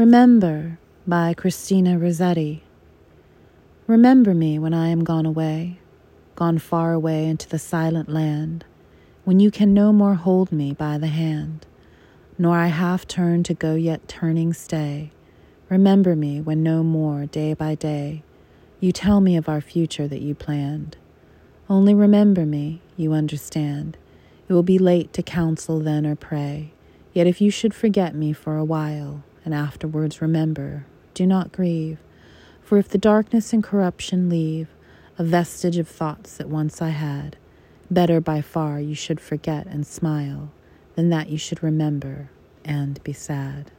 Remember by Christina Rossetti. Remember me when I am gone away, gone far away into the silent land, when you can no more hold me by the hand, nor I half turn to go yet turning stay. Remember me when no more, day by day, you tell me of our future that you planned. Only remember me, you understand. It will be late to counsel then or pray. Yet if you should forget me for a while, and afterwards remember, do not grieve. For if the darkness and corruption leave a vestige of thoughts that once I had, better by far you should forget and smile than that you should remember and be sad.